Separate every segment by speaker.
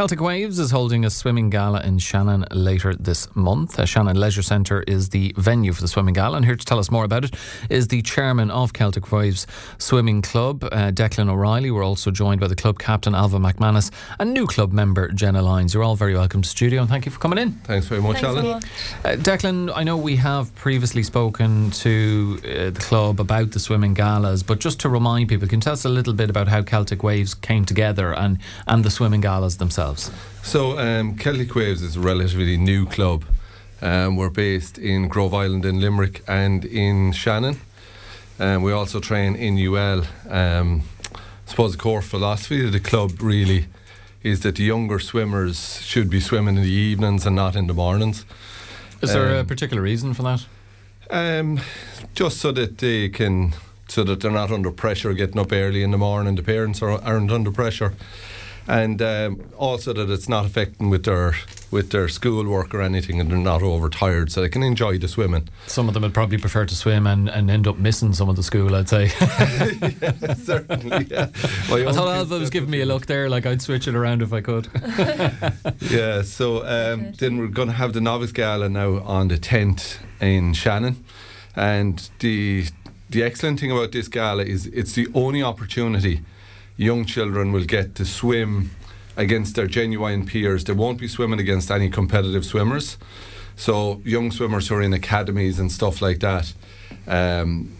Speaker 1: Celtic Waves is holding a swimming gala in Shannon later this month. Uh, Shannon Leisure Centre is the venue for the swimming gala, and here to tell us more about it is the chairman of Celtic Waves Swimming Club, uh, Declan O'Reilly. We're also joined by the club captain, Ailbhe McManus, and new club member, Jenna Lyons. You're all very welcome to the studio, and thank you for coming in.
Speaker 2: Thanks very much,
Speaker 3: Thanks
Speaker 2: Alan.
Speaker 1: Uh, Declan, I know we have previously spoken to uh, the club about the swimming galas, but just to remind people, can you tell us a little bit about how Celtic Waves came together and, and the swimming galas themselves?
Speaker 2: So, um, Celtic Waves is a relatively new club. Um, we're based in Grove Island in Limerick and in Shannon. Um, we also train in UL. Um, I suppose the core philosophy of the club really is that the younger swimmers should be swimming in the evenings and not in the mornings.
Speaker 1: Is there a
Speaker 2: Um,
Speaker 1: particular reason for that?
Speaker 2: Um, just so that they can, so that they're not under pressure getting up early in the morning. The parents are, aren't under pressure, and um, also that it's not affecting with their with their schoolwork or anything, and they're not overtired, so they can enjoy the swimming.
Speaker 1: Some of them would probably prefer to swim and, and end up missing some of the school, I'd say.
Speaker 2: Certainly, yeah. My
Speaker 1: I thought Ailbhe was giving me a look there, like I'd switch it around if I could.
Speaker 2: Yeah, so um, then we're going to have the novice gala now on the 10th in Shannon. And the the excellent thing about this gala is it's the only opportunity young children will get to swim against their genuine peers. They won't be swimming against any competitive swimmers. So young swimmers who are in academies and stuff like that, um,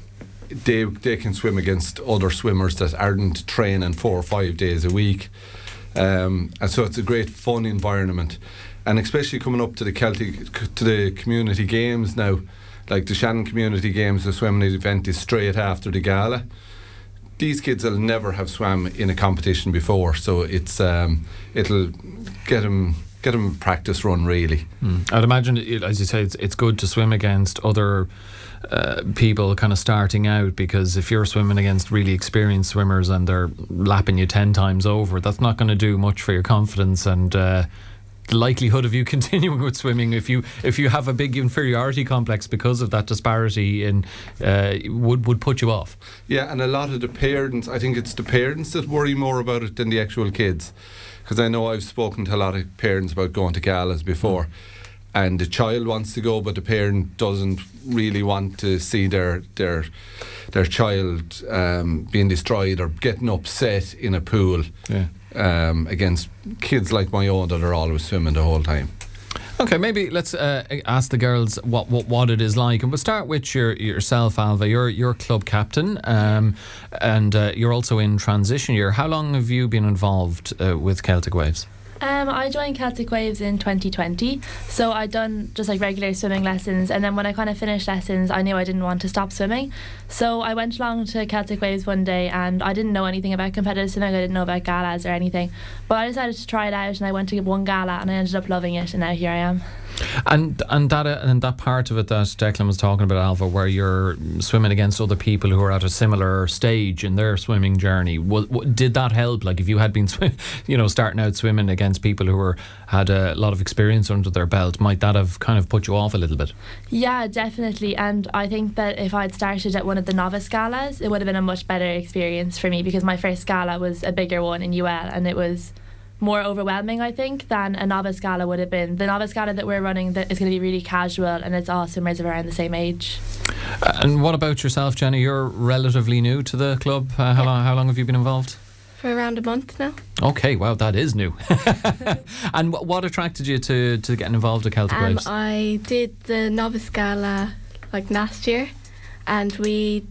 Speaker 2: they they can swim against other swimmers that aren't training four or five days a week. Um, and so it's a great fun environment, and especially coming up to the Celtic to the community games now, like the Shannon Community Games, the swimming event is straight after the gala. These kids will never have swam in a competition before, so it's um, it'll get them get them practice run really.
Speaker 1: Mm. I'd imagine, as you say, it's, it's good to swim against other uh, people kind of starting out because if you're swimming against really experienced swimmers and they're lapping you 10 times over, that's not going to do much for your confidence and. Uh, the likelihood of you continuing with swimming if you if you have a big inferiority complex because of that disparity in uh, would would put you off.
Speaker 2: Yeah, and a lot of the parents, I think it's the parents that worry more about it than the actual kids. Because I know I've spoken to a lot of parents about going to galas before, and the child wants to go, but the parent doesn't really want to see their their their child um, being destroyed or getting upset in a pool
Speaker 1: Yeah.
Speaker 2: um, against kids like my own that are always swimming the whole time.
Speaker 1: Okay, maybe let's uh, ask the girls what, what what it is like, and we'll start with your yourself, Ailbhe. You're you're club captain, um, and uh, you're also in transition year. How long have you been involved uh, with Celtic Waves?
Speaker 3: Um, I joined Celtic Waves in 2020, so I'd done just like regular swimming lessons, and then when I kind of finished lessons, I knew I didn't want to stop swimming, so I went along to Celtic Waves one day, and I didn't know anything about competitive swimming. I didn't know about galas or anything, but I decided to try it out, and I went to one gala, and I ended up loving it, and now here I am.
Speaker 1: And and that uh, and that part of it that Declan was talking about, Ailbhe, where you're swimming against other people who are at a similar stage in their swimming journey. did that help? Like if you had been, you know, starting out swimming against people who were had a lot of experience under their belt, might that have kind of put you off a little bit?
Speaker 3: Yeah, definitely. And I think that if I'd started at one of the novice galas, it would have been a much better experience for me because my first gala was a bigger one in UL and it was more overwhelming, I think, than a novice gala would have been. The novice gala that we're running that is going to be really casual and it's all swimmers of around the same age.
Speaker 1: Uh, and what about yourself, Jenny? You're relatively new to the club. Uh, how, long, how long have you been involved?
Speaker 4: for around a month now.
Speaker 1: Okay, wow, that is new. and wh- what attracted you to, to getting involved with Celtic
Speaker 4: Um,
Speaker 1: Waves?
Speaker 4: I did the novice gala like last year, and we,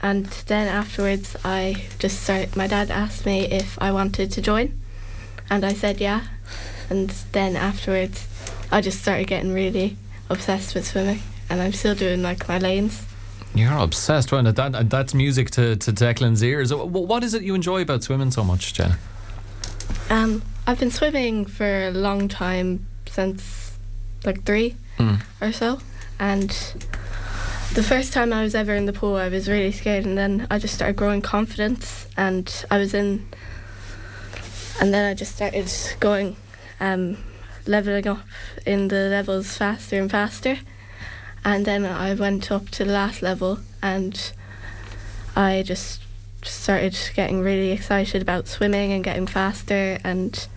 Speaker 4: and then afterwards I just started. My dad asked me if I wanted to join, and I said yeah, and then afterwards I just started getting really obsessed with swimming, and I'm still doing like my lanes.
Speaker 1: You're obsessed, well, that, that, that's music to, to Declan's ears. Wh- What is it you enjoy about swimming so much, Jenna?
Speaker 4: Um, I've been swimming for a long time since like three
Speaker 1: Mm.
Speaker 4: or so, and the first time I was ever in the pool, I was really scared, and then I just started growing confidence, and I was in, and then I just started going, um, leveling up in the levels faster and faster, and then I went up to the last level, and I just started getting really excited about swimming and getting faster and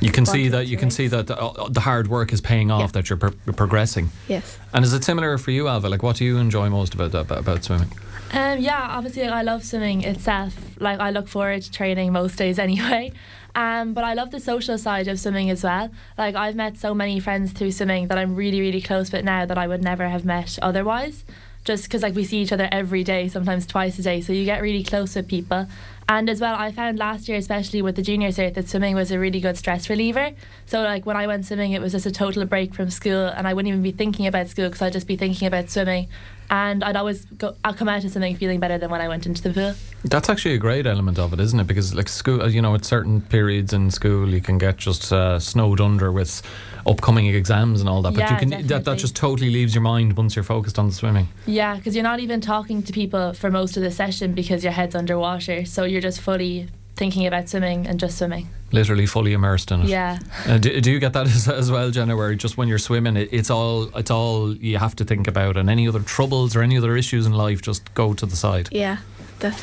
Speaker 1: You can see that
Speaker 4: to
Speaker 1: you can see that the, uh, the hard work is paying off.
Speaker 4: Yeah.
Speaker 1: That you're pro- progressing.
Speaker 4: Yes.
Speaker 1: And is it similar for you, Ailbhe? Like, what do you enjoy most about about, about swimming?
Speaker 3: Um, yeah, obviously I love swimming itself. Like I look forward to training most days anyway. Um, but I love the social side of swimming as well. Like I've met so many friends through swimming that I'm really, really close with now that I would never have met otherwise. Just because like we see each other every day, sometimes twice a day, so you get really close with people. And as well, I found last year, especially with the junior cert, that swimming was a really good stress reliever. So like when I went swimming, it was just a total break from school, and I wouldn't even be thinking about school because I'd just be thinking about swimming. And I'd always go, I'll come out of something feeling better than when I went into the pool.
Speaker 1: That's actually a great element of it, isn't it? Because like school, you know, at certain periods in school, you can get just uh, snowed under with upcoming exams and all that. But
Speaker 3: Yeah,
Speaker 1: you can that, that just totally leaves your mind once you're focused on the swimming.
Speaker 3: Yeah, because you're not even talking to people for most of the session because your head's underwater. So you're just fully thinking about swimming and just swimming.
Speaker 1: Literally fully immersed in it.
Speaker 3: Yeah.
Speaker 1: Uh, do, do you get that as, as well, Jenna? Where just when you're swimming, it, it's all it's all you have to think about, and any other troubles or any other issues in life just go to the side.
Speaker 4: Yeah. That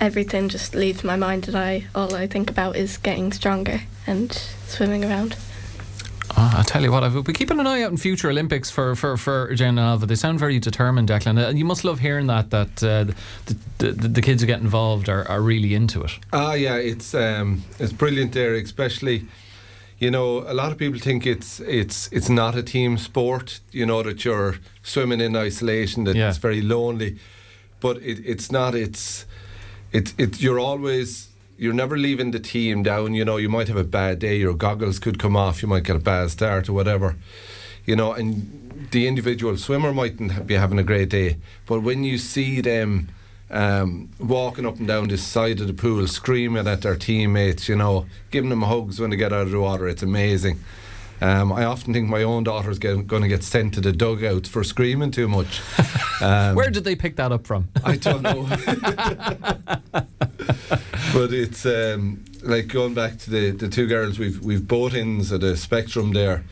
Speaker 4: everything just leaves my mind, and I all I think about is getting stronger and swimming around.
Speaker 1: Oh, I tell you what, I've been keeping an eye out in future Olympics for for for Jen and Ailbhe. They sound very determined, Declan, and you must love hearing that that uh, the, the the kids who get involved are, are really into it.
Speaker 2: Ah, yeah, it's um, it's brilliant there, especially. You know, a lot of people think it's it's it's not a team sport. You know that you're swimming in isolation, that
Speaker 1: Yeah.
Speaker 2: it's very lonely, but it, it's not. It's it's it's you're always you're never leaving the team down. You know, you might have a bad day, your goggles could come off, you might get a bad start or whatever. You know, and the individual swimmer mightn't be having a great day, but when you see them um, walking up and down the side of the pool, screaming at their teammates, you know, giving them hugs when they get out of the water, it's amazing. Um, I often think my own daughter's going to get sent to the dugouts for screaming too much. Um,
Speaker 1: Where did they pick that up from?
Speaker 2: I don't know. but it's um, like going back to the, the two girls we've we've both ends of the spectrum there.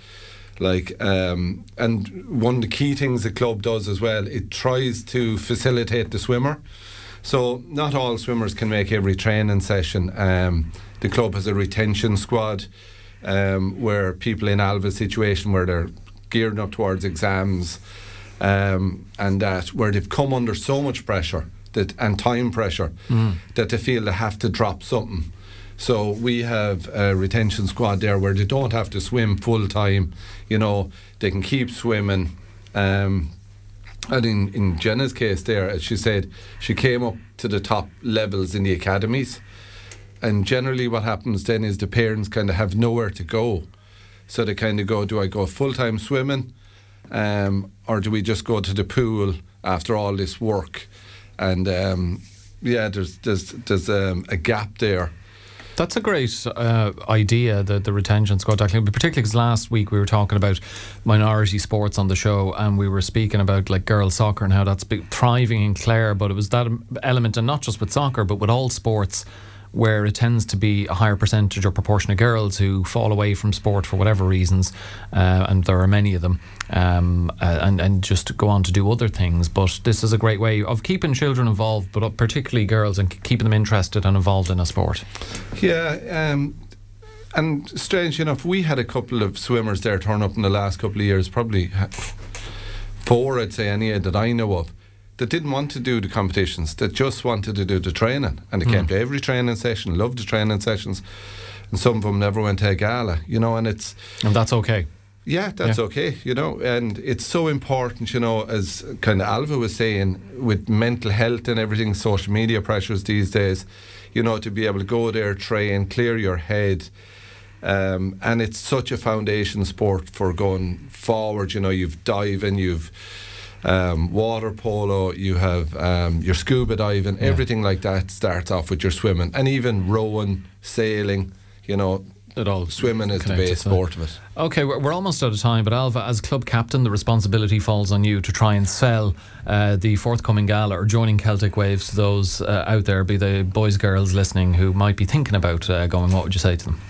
Speaker 2: Like um, and one of the key things the club does as well, it tries to facilitate the swimmer. So not all swimmers can make every training session. Um, the club has a retention squad um, where people in Ailbhe's situation where they're gearing up towards exams um, and that where they've come under so much pressure that and time pressure that they feel they have to drop something. So we have a retention squad there where they don't have to swim full time. You know, they can keep swimming. Um, and in, in Jenna's case, there, as she said, she came up to the top levels in the academies. And generally, what happens then is the parents kind of have nowhere to go. So they kind of go, do I go full time swimming? Um, or do we just go to the pool after all this work? And um, yeah, there's, there's, there's um, a gap there.
Speaker 1: That's a great uh, idea, the, the retention squad, but particularly because last week we were talking about minority sports on the show and we were speaking about like girls soccer and how that's thriving in Clare, but it was that element, and not just with soccer, but with all sports where it tends to be a higher percentage or proportion of girls who fall away from sport for whatever reasons, uh, and there are many of them, um, uh, and and just go on to do other things. But this is a great way of keeping children involved, but particularly girls, and keeping them interested and involved in a sport.
Speaker 2: Yeah, um, and strange enough, we had a couple of swimmers there turn up in the last couple of years, probably four, I'd say, any that I know of, that didn't want to do the competitions, that just wanted to do the training. And they came to every training session, loved the training sessions, and some of them never went to a gala, you know, and it's.
Speaker 1: And that's okay.
Speaker 2: Yeah, that's
Speaker 1: Yeah.
Speaker 2: okay, you know, and it's so important, you know, as kind of Ailbhe was saying, with mental health and everything, social media pressures these days, you know, to be able to go there, train, clear your head. Um, and it's such a foundation sport for going forward. You know, you've diving, you've um, water polo, you have um, your scuba diving,
Speaker 1: Yeah.
Speaker 2: everything like that starts off with your swimming, and even rowing, sailing. You know,
Speaker 1: It all
Speaker 2: swimming is the base sport of it.
Speaker 1: Okay, we're, we're almost out of time, but Ailbhe, as club captain, the responsibility falls on you to try and sell uh, the forthcoming gala or joining Celtic Waves to those uh, out there, be they boys, girls listening who might be thinking about uh, going. What would you say to them?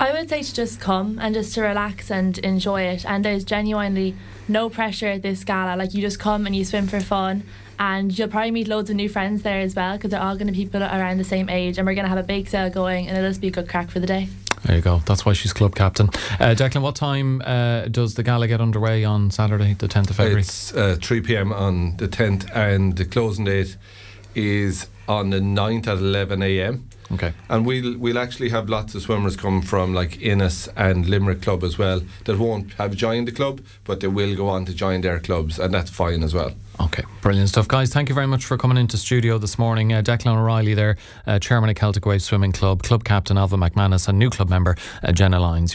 Speaker 3: I would say to just come and just to relax and enjoy it. And there's genuinely no pressure at this gala. Like you just come and you swim for fun. And you'll probably meet loads of new friends there as well because they're all going to be people around the same age. And we're going to have a bake sale going and it'll just be a good crack for the day.
Speaker 1: There you go. That's why she's club captain. Uh, Declan, what time uh, does the gala get underway on Saturday, the 10th of February?
Speaker 2: It's uh, 3 p.m. on the 10th, and the closing date is on the 9th at 11 a.m.
Speaker 1: Okay.
Speaker 2: And we'll we'll actually have lots of swimmers come from like Ennis and Limerick Club as well that won't have joined the club, but they will go on to join their clubs, and that's fine as well.
Speaker 1: Okay, brilliant stuff, guys. Thank you very much for coming into studio this morning. Uh, Declan O'Reilly, there, uh, chairman of Celtic Wave Swimming Club, club captain Ailbhe McManus, and new club member uh, Jenna Lyons.